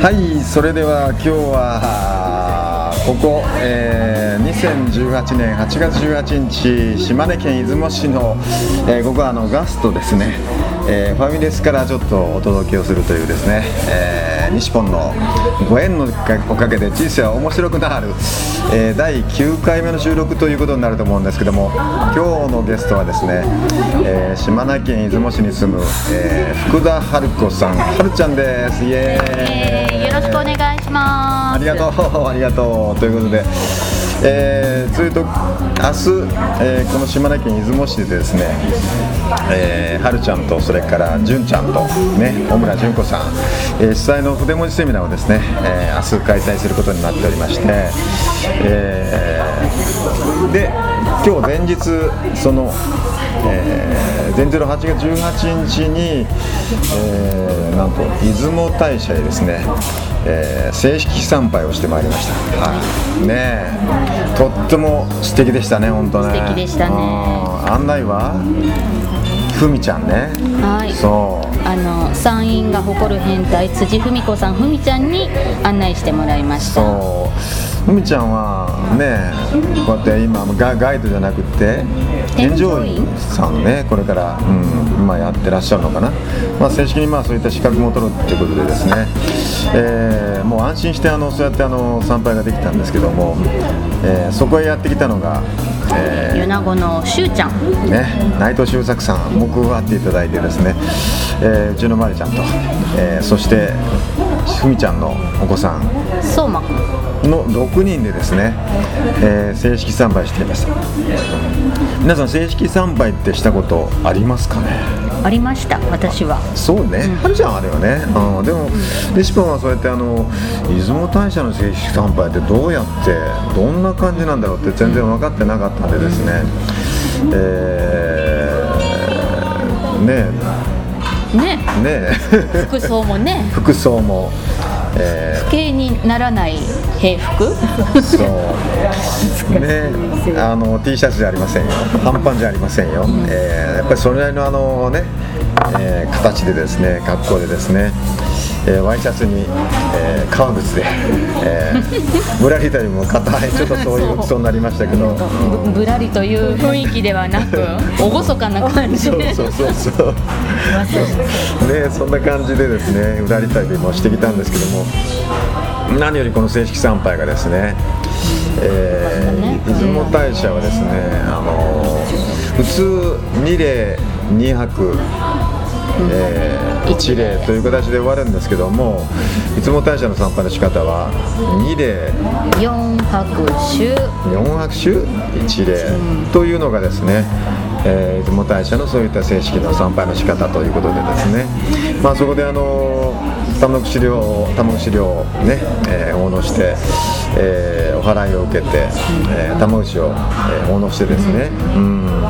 はいそれでは今日はここ、えー、2018年8月18日島根県出雲市の、えー、ここはあのガストですね、えー、ファミレスからちょっとお届けをするというですね、えー、西ポンのご縁のおかげで人生は面白くなる、えー、第9回目の収録ということになると思うんですけども今日のゲストはですね、えー、島根県出雲市に住む、えー、福田春子さんはるちゃんです。イエーイ。よろしくお願いします。ありがとうありがとう。ということでえー、それと明日、えー、この島根県出雲市でですね、えー、はるちゃんとそれから純ちゃんとね小村純子さん、えー、主催の筆文字セミナーをですね、えー、明日開催することになっておりまして、えー、で今日前日その、えー、前日の8月18日に、えー、なんと出雲大社へですねえー、正式参拝をしてまいりました、はい、ねとっても素敵でしたね本当ね。素敵でしたね。案内はふみちゃんね。はい。そうあの山陰が誇る変態辻文子さんふみちゃんに案内してもらいました。ふみちゃんはねこうやって今ガガイドじゃなくて添乗員？さんねこれから、うん、今やってらっしゃるのかな、まあ、正式にまあそういった資格も取るっていうことでですね、えー、もう安心してあのそうやってあの参拝ができたんですけども、えー、そこへやってきたのが、えー、米子のしゅうちゃん。ね内藤周作さん僕はっていただいてですね、えー、うちのまりちゃんと、えー、そしてふみちゃんのお子さん。相馬の6人でですね、えー、正式参拝していました皆さん正式参拝ってしたことありますかね？ありました私は。そうね、はるちゃんあるよね、うん、でも、レシポンはそうやってあの出雲大社の正式参拝ってどうやってどんな感じなんだろうって全然分かってなかったんでですね、えー、ねね。ね服装もね。服装もえー、不敬にならない平服？そう。ね。あの T シャツじゃありませんよ。半パンじゃありませんよ、うん、えー、やっぱりそれなりのあのね、えー、形でですね格好でですねえー、ワイシャツに、えー、革靴で、えー、ぶらりというも硬いちょっとそういう服装になりましたけど。ぶらりという雰囲気ではなく 厳かな感じで。そうそうそうそう。ねそんな感じでですねぶらり旅もしてきたんですけども。何よりこの正式参拝がですねえー、出雲大社はですね、あの普通2例2泊えー、一例という形で終わるんですけども出雲大社の参拝の仕方は2例4泊週4泊週1例というのがですね、えー、出雲大社のそういった正式な参拝の仕方ということでですね、まあ、そこであの玉串料玉串料をね、えー、奉納して、えー、お祓いを受けて、えー、玉串を、えー、奉納してですね、うん、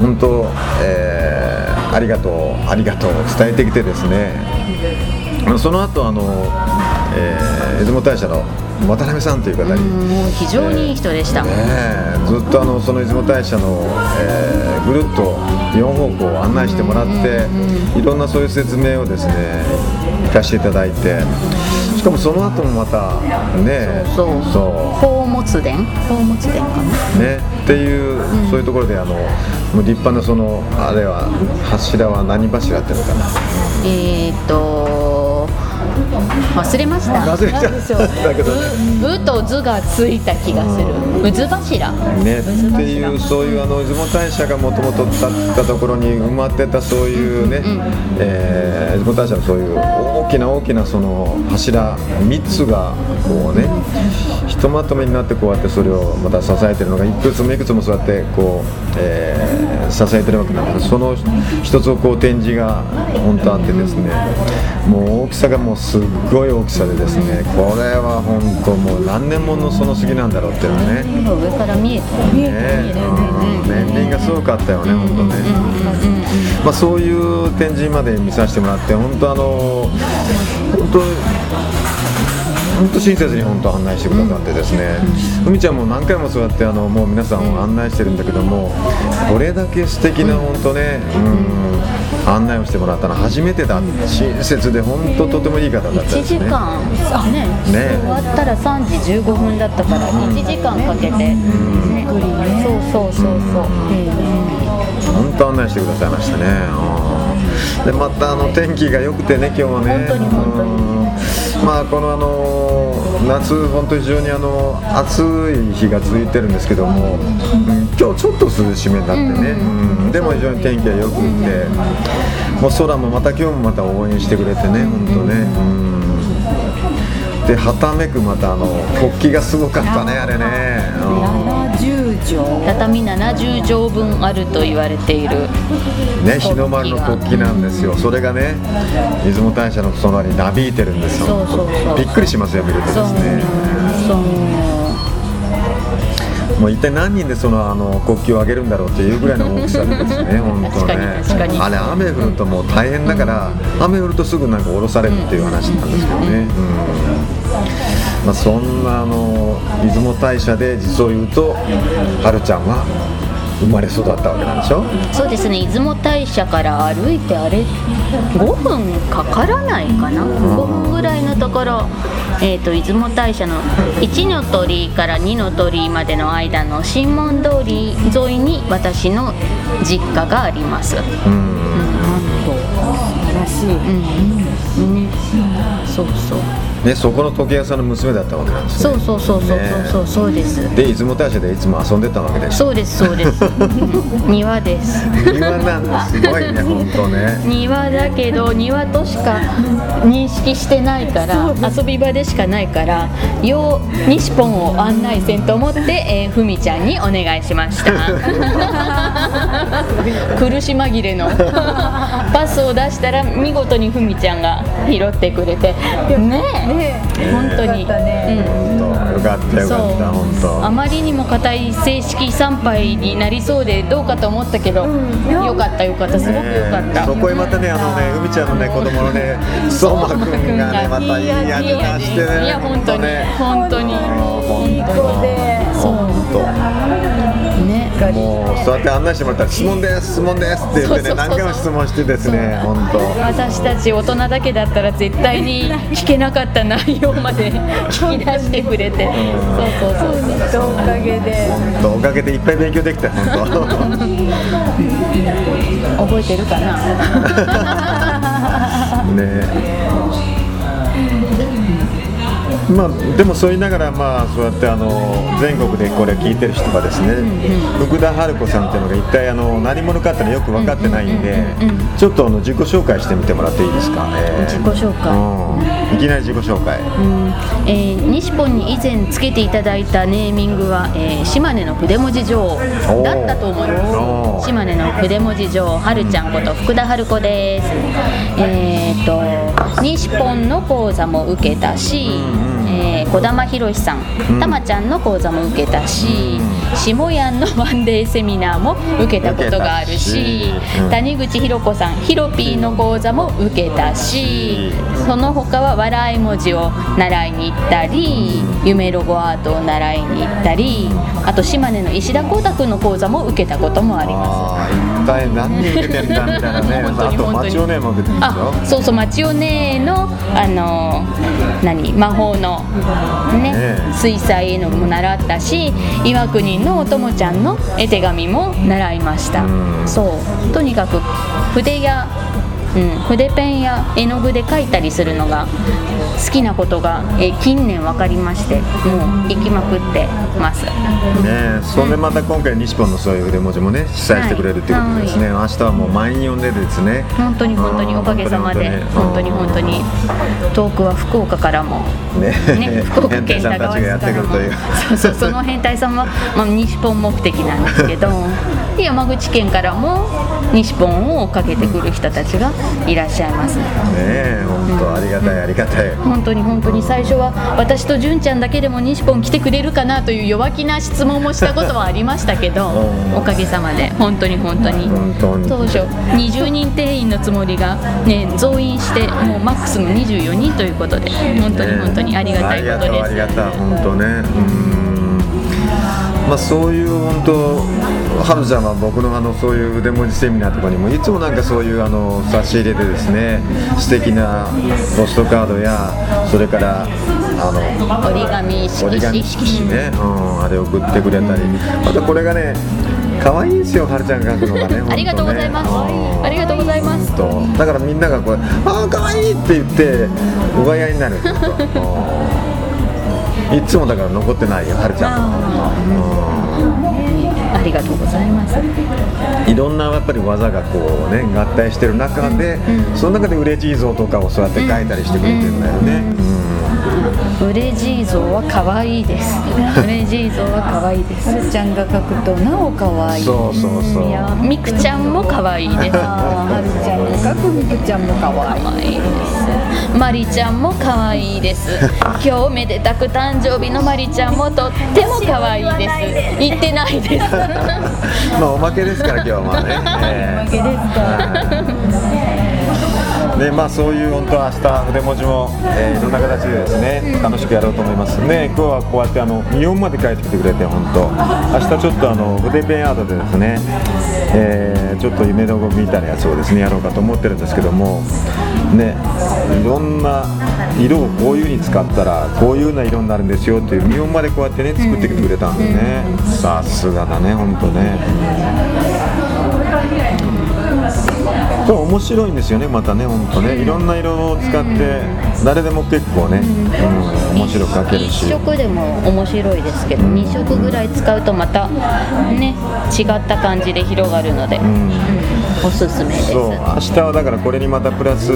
本当、えーありがとうありがとう伝えてきてですね。その後あの、えー、出雲大社の渡辺さんという方に。もう非常にいい人でした、えー、ね、ずっとあのその出雲大社の、えー、ぐるっと4方向を案内してもらって、いろんなそういう説明をですね聞かせていただいて。しかもその後もまたね。そうそう。宝物殿？宝物殿かな？ね。っていう、うん、そういうところであのもう立派なそのあれは柱は何柱っていうのかな？えっ、ー、と忘れました。忘れちゃった。だけど。ねううと図がついた気がする渦柱ね、っていうそういうあの出雲大社がもともと立ったところに埋まってたそういうね、えー出雲大社のそういう大きな大きなその柱3つがこうねひとまとめになってこうやってそれをまた支えてるのがいくつもいくつもそうやってこう、えー支えてるわけなんですその一つをこう展示が本当あってですねもう大きさがもうすっごい大きさでですねこれは本当もう何年ものその杉なんだろうっていうのはね今上から見えた見ねうん年輪がすごかったよね、本当ね、まあ、そういう展示まで見させてもらって、本当あの本当本当親切に本当案内してくださってですね、ふみちゃんも何回もそうやってあのもう皆さんを案内してるんだけども、これだけ素敵な本当ね、うん、案内をしてもらったのは初めてだ、親切で本当とてもいい方だった1ですね。時間ね。ね。終わったら3時15分だったから1時間かけて、ね。そうそうそうそう、本当案内してくださいましたね。うんでまたあの天気が良くてね今日はね。本当に本当に。うん。まあこのあの夏本当に非常にあの暑い日が続いてるんですけども、うん。今日ちょっと涼しめになってね、うんでも非常に天気が良くて、もう空もまた今日もまた応援してくれてね本当ね。うん。ではためくまたあの国旗がすごかったねあれね。うん70畳畳70畳分あると言われている。ね、日の丸の国旗なんですよ、それがね、出雲大社の隣になびいてるんですよ、そうそうそう。びっくりしますよ、見るとですね、そうもう一体何人でそのあの国旗を上げるんだろうっていうぐらいの大きさでですね、本当ね。確かに。確かにあれ、雨降るともう大変だから、雨降るとすぐなんか降ろされるっていう話なんですけどね。うんまあ、そんなあの出雲大社で実を言うと、はるちゃんは生まれ育ったわけなんでしょ？そうですね。出雲大社から歩いてあれ5分かからないかな？5分ぐらいのところ、えー、と出雲大社の1の鳥居から2の鳥居までの間の神門通り沿いに私の実家があります。うん。素晴らしい。うん。ね、そうそうね、そこの時計屋さんの娘だったわけなんですね。そうそうそうそうそうそうそうです。で出雲大社でいつも遊んでたわけでしょ？そうですそうです。庭です。庭なんだすごいね本当ね。庭だけど庭としか認識してないから遊び場でしかないからよう西ポンを案内せんと思って、えーふみちゃんにお願いしました。苦し紛れのパスを出したら見事にふみちゃんが拾ってくれて。ねえね。本当に、ねうん。本当よかったよかった本当。あまりにも硬い正式参拝になりそうでどうかと思ったけど、よかったよかった。すごくよかった、そこへまたねあのね海ちゃんのね子供のね 相馬くんがねまたいい味出してね。いや本当に本当に。本いい子で。そうもうそうやって案内してもらったら質問です質問ですって言ってね何回も質問してですね本当。私たち大人だけだったら絶対に聞けなかった内容まで 聞き出してくれて。そうそうそうそう。おかげで本当おかげでいっぱい勉強できた本 覚えてるかな？当 ねまあ、でもそう言いながら、まあ、そうやってあの全国でこれ聞いてる人がですね、福田春子さんっていうのが一体あの何者かっていうのはよく分かってないんで、ちょっとあの自己紹介してみてもらっていいですか、えー。自己紹介。うん。いきなり自己紹介。うん。えー、西ポンに以前つけていただいたネーミングは、えー島根の筆文字女王だったと思います。島根の筆文字女王はるちゃんこと福田春子です。えー、と西ポンの講座も受けたし、えー、児玉博さん、たまちゃんの講座も受けたし、下やんのワンデーセミナーも受けたことがあるしうん。谷口博子さんヒロピーの講座も受けたしその他は笑い文字を習いに行ったり夢ロゴアートを習いに行ったりあと島根の石田光太君の講座も受けたこともあります。一体何人受けてんだみたいなね あとに本当に。町尾ネも受けてるんですよあそうそうマチオネーのあの何魔法のねねえ。水彩絵のも習ったし岩国のおともちゃんの絵手紙も習いました。うん。そう。とにかく筆やうん、筆ペンや絵の具で描いたりするのが好きなことが、えー近年分かりましてもう行きまくってます。ねえそんでまた今回西本のそういう筆文字もね主催してくれるっていうことでですね、明日はもう満員呼んでですね。本当に本当におかげさまで本当に本当に遠くは福岡からもねね、福岡県田川さんたちがや市からもそうそうその変態さんは、まあ、西本目的なんですけど で山口県からも西本をかけてくる人たちがいらっしゃいます。ねえ本当ありがたいありがたい。本当に本当に最初は私と純ちゃんだけでも西本来てくれるかなという弱気な質問もしたことはありましたけどうん。おかげさまで本当に本当に。本当に。当初20人定員のつもりが、ね、増員してもうマックスの24人ということで本当に本当にありがたいことです。ありがとうありがとう本当ね。うんまあそういう本当はるちゃんは僕のあのそういう腕文字セミナーとかにもいつもなんかそういうあの差し入れでですね素敵なポストカードやそれからあの折り紙色紙。ね、うん、あれ送ってくれたりまたこれがね可愛いんですよはるちゃんが書くのがね ありがとうございます。ありがとうございます。本当。だからみんながこう「ああ可愛いって言って奪い合いになる いつもだから残ってないよはるちゃん。のありがとうございます。いろんなやっぱり技がこうね合体してる中で、その中で嬉しい像とかをそうやって描いたりしてくれてるんだよね、ウレジー像は可愛いです。ウレジー像は可愛いです。はるちゃんが書くとなお可愛い。そうそうそう。いやみくちゃんも可愛いです。はるちゃんが書くみくちゃんも可愛い。可愛いですマリちゃんも可愛いです。今日めでたく誕生日のマリちゃんもとっても可愛いです。言ってないで。す まあおまけですから今日はまあね、えおまけですか。えでまあそういう本当明日筆文字も、えーいろんな形でですね楽しくやろうと思いますね。今日はこうやってあの見本まで書いてきてくれて本当。明日ちょっとあの筆ペンアートでですね、えーちょっと夢の動きみたいなやつをですねやろうかと思ってるんですけどもねいろんな色をこういう風に使ったらこういうような色になるんですよっていう見本までこうやってね作ってきてくれたんでね。さすがだね本当ねこれ面白いんですよねまたね本当ね。いろんな色を使って誰でも結構ね、うん、面白く描けるし。1色でも面白いですけど2色ぐらい使うとまたね違った感じで広がるので、うん。おすすめです。そう。明日はだからこれにまたプラス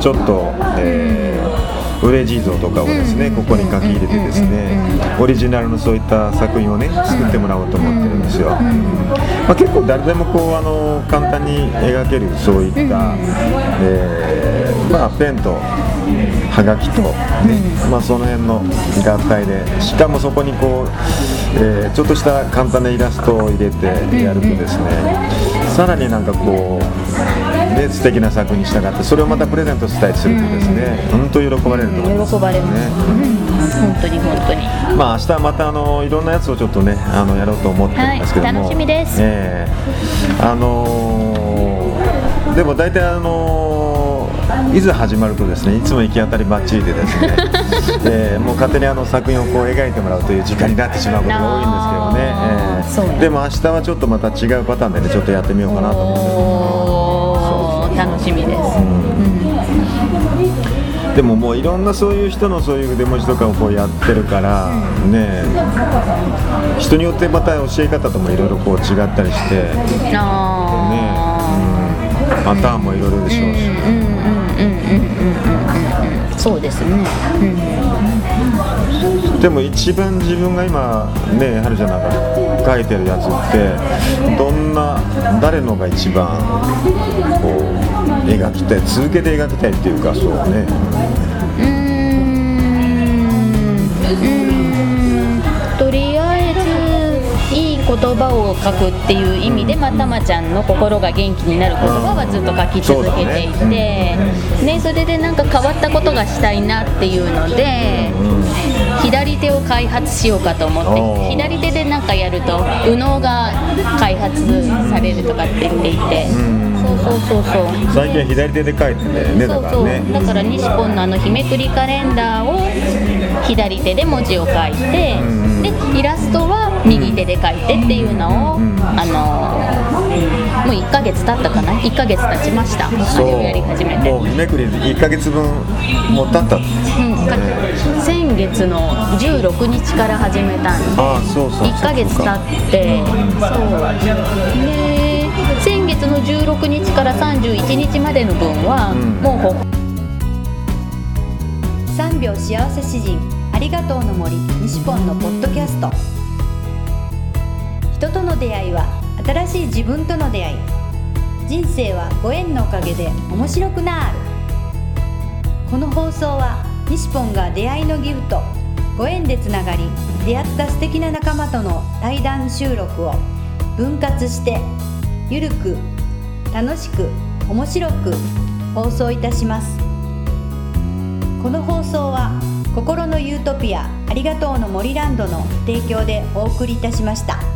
ちょっと、えー、ウレジー像とかをですね、ここに書き入れてですね、オリジナルのそういった作品をね作ってもらおうと思ってるんですよ、まあ、結構誰でもこうあの簡単に描けるそういった、えーまあ、ペンとはがきと、ねまあ、その辺の合体でしかもそこにこう、えーちょっとした簡単なイラストを入れてやるとですね、さらになんかこう、ね、素敵な作品にしたがってそれをまたプレゼントしたりするとですね。本当、喜ばれると思います喜ばれます、ね本当に本当に。まあ明日はまたあのいろんなやつをちょっとねあのやろうと思ってるんですけども、はい楽しみです。ええ。あのーでも大体あのーいざ始まるとですねいつも行き当たりばっちりでですね、えーもう勝手にあの作品をこう描いてもらうという時間になってしまうことが多いんですけどね、ええ。でも明日はちょっとまた違うパターンでねちょっとやってみようかなと思ってるおー楽しみです、でももういろんなそういう人のそういう腕文字とかをこうやってるから、ね人によってまた教え方ともいろいろこう違ったりして、ねあパターンもいろいろでしょうし、ーうんうんうんで、も一番自分が今ねはるちゃんなんか描いてるやつってどんな誰のが一番こう描きたい続けて描きたいっていうかそうね。葉を書くっていう意味で、まあ、たまちゃんの心が元気になる言葉はずっと書き続けていて、ねそれでなんか変わったことがしたいなっていうので、左手を開発しようかと思って左手でなんかやると右脳が開発されるとかって言っていて、そうそうそうそう。最近は左手で描いてねだそうそう。だから西ポンのあの日めくりカレンダーを左手で文字を書いて、でイラストは右手で書いてっていうのを、うんあのもう1ヶ月経ったかな？1ヶ月経ちました。あそう。れをやり始めてもう日めくり1か月分もう経ったうん。か先月の16日から始めたんでああそうそうそう1ヶ月経ってそう。で先月の16日から31日までの分は、うん。もうほ3秒幸せ詩人ありがとうの森西ポンのポッドキャスト人との出会いは新しい自分との出会い。人生はご縁のおかげで面白くなる。この放送は西ポンが出会いのギフトご縁でつながり出会った素敵な仲間との対談収録を分割してゆるく楽しく面白く放送いたします。この放送は心のユートピアありがとうの森ランドの提供でお送りいたしました。